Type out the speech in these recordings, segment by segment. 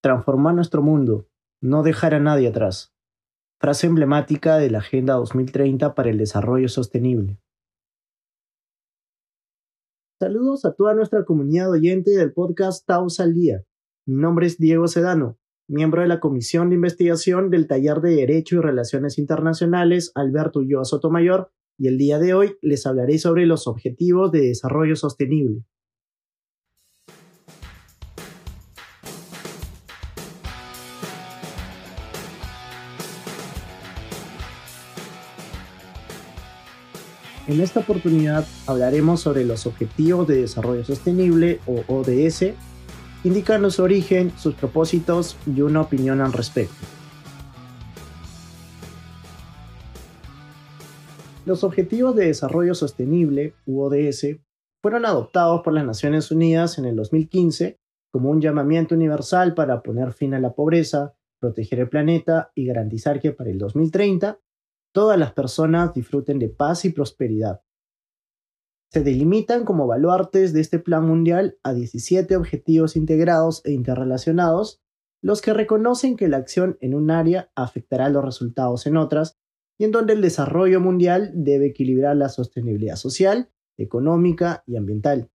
transformar nuestro mundo, no dejar a nadie atrás. Frase emblemática de la Agenda 2030 para el Desarrollo Sostenible. Saludos a toda nuestra comunidad oyente del podcast Taos al Día. Mi nombre es Diego Sedano, miembro de la Comisión de Investigación del Taller de Derecho y Relaciones Internacionales Alberto Ulloa Sotomayor, y el día de hoy les hablaré sobre los Objetivos de Desarrollo Sostenible. En esta oportunidad hablaremos sobre los Objetivos de Desarrollo Sostenible o ODS, indicando su origen, sus propósitos y una opinión al respecto. Los Objetivos de Desarrollo Sostenible, ODS, fueron adoptados por las Naciones Unidas en el 2015 como un llamamiento universal para poner fin a la pobreza, proteger el planeta y garantizar que para el 2030 todas las personas disfruten de paz y prosperidad. Se delimitan como baluartes de este plan mundial a 17 objetivos integrados e interrelacionados, los que reconocen que la acción en un área afectará los resultados en otras y en donde el desarrollo mundial debe equilibrar la sostenibilidad social, económica y ambiental.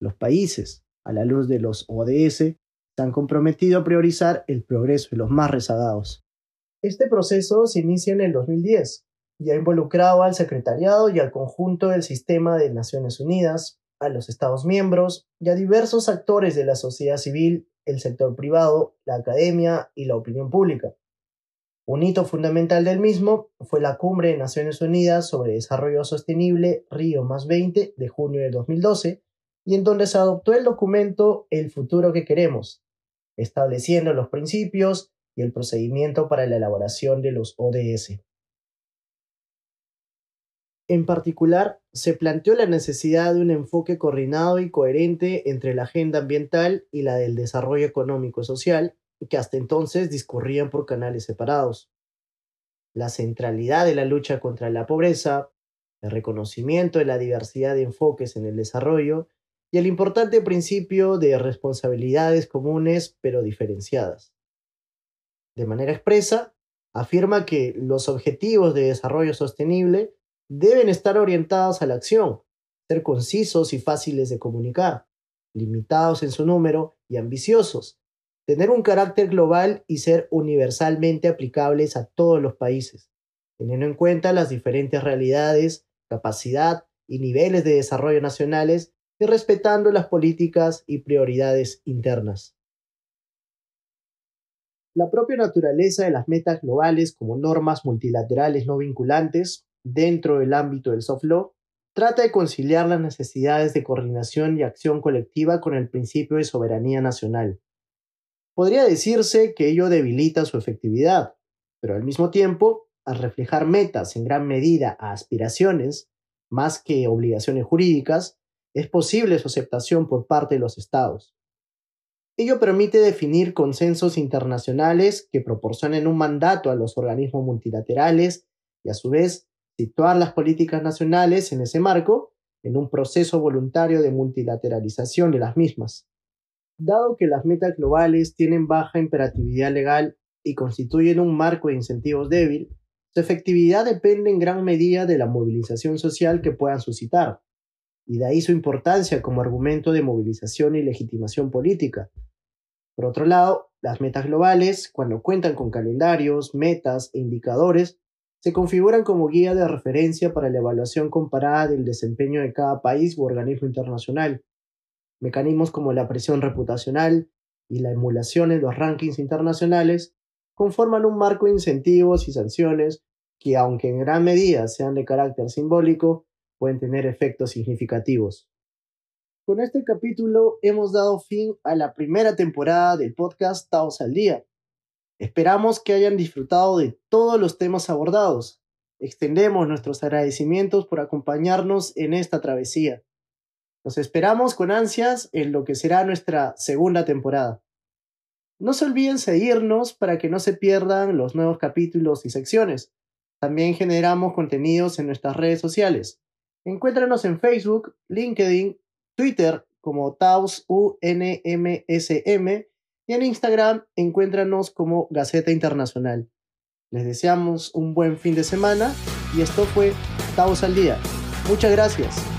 Los países, a la luz de los ODS, se han comprometido a priorizar el progreso de los más rezagados. Este proceso se inicia en el 2010 y ha involucrado al secretariado y al conjunto del sistema de Naciones Unidas, a los Estados miembros y a diversos actores de la sociedad civil, el sector privado, la academia y la opinión pública. Un hito fundamental del mismo fue la Cumbre de Naciones Unidas sobre Desarrollo Sostenible Río más 20 de junio de 2012, y en donde se adoptó el documento El futuro que queremos, estableciendo los principios, y el procedimiento para la elaboración de los ODS. En particular, se planteó la necesidad de un enfoque coordinado y coherente entre la agenda ambiental y la del desarrollo económico y social, que hasta entonces discurrían por canales separados. La centralidad de la lucha contra la pobreza, el reconocimiento de la diversidad de enfoques en el desarrollo y el importante principio de responsabilidades comunes pero diferenciadas de manera expresa, afirma que los objetivos de desarrollo sostenible deben estar orientados a la acción, ser concisos y fáciles de comunicar, limitados en su número y ambiciosos, tener un carácter global y ser universalmente aplicables a todos los países, teniendo en cuenta las diferentes realidades, capacidad y niveles de desarrollo nacionales y respetando las políticas y prioridades internas. La propia naturaleza de las metas globales como normas multilaterales no vinculantes dentro del ámbito del soft law trata de conciliar las necesidades de coordinación y acción colectiva con el principio de soberanía nacional. Podría decirse que ello debilita su efectividad, pero al mismo tiempo, al reflejar metas en gran medida a aspiraciones, más que obligaciones jurídicas, es posible su aceptación por parte de los Estados. Ello permite definir consensos internacionales que proporcionen un mandato a los organismos multilaterales y a su vez situar las políticas nacionales en ese marco en un proceso voluntario de multilateralización de las mismas. Dado que las metas globales tienen baja imperatividad legal y constituyen un marco de incentivos débil, su efectividad depende en gran medida de la movilización social que puedan suscitar, y de ahí su importancia como argumento de movilización y legitimación política. Por otro lado, las metas globales, cuando cuentan con calendarios, metas e indicadores, se configuran como guía de referencia para la evaluación comparada del desempeño de cada país u organismo internacional. Mecanismos como la presión reputacional y la emulación en los rankings internacionales conforman un marco de incentivos y sanciones que, aunque en gran medida sean de carácter simbólico, pueden tener efectos significativos. Con este capítulo hemos dado fin a la primera temporada del podcast Taos al Día. Esperamos que hayan disfrutado de todos los temas abordados. Extendemos nuestros agradecimientos por acompañarnos en esta travesía. Los esperamos con ansias en lo que será nuestra segunda temporada. No se olviden seguirnos para que no se pierdan los nuevos capítulos y secciones. También generamos contenidos en nuestras redes sociales. Encuéntranos en Facebook, LinkedIn, Twitter como TausUNMSM y en Instagram encuéntranos como Gaceta Internacional. Les deseamos un buen fin de semana y esto fue Taos al Día. Muchas gracias.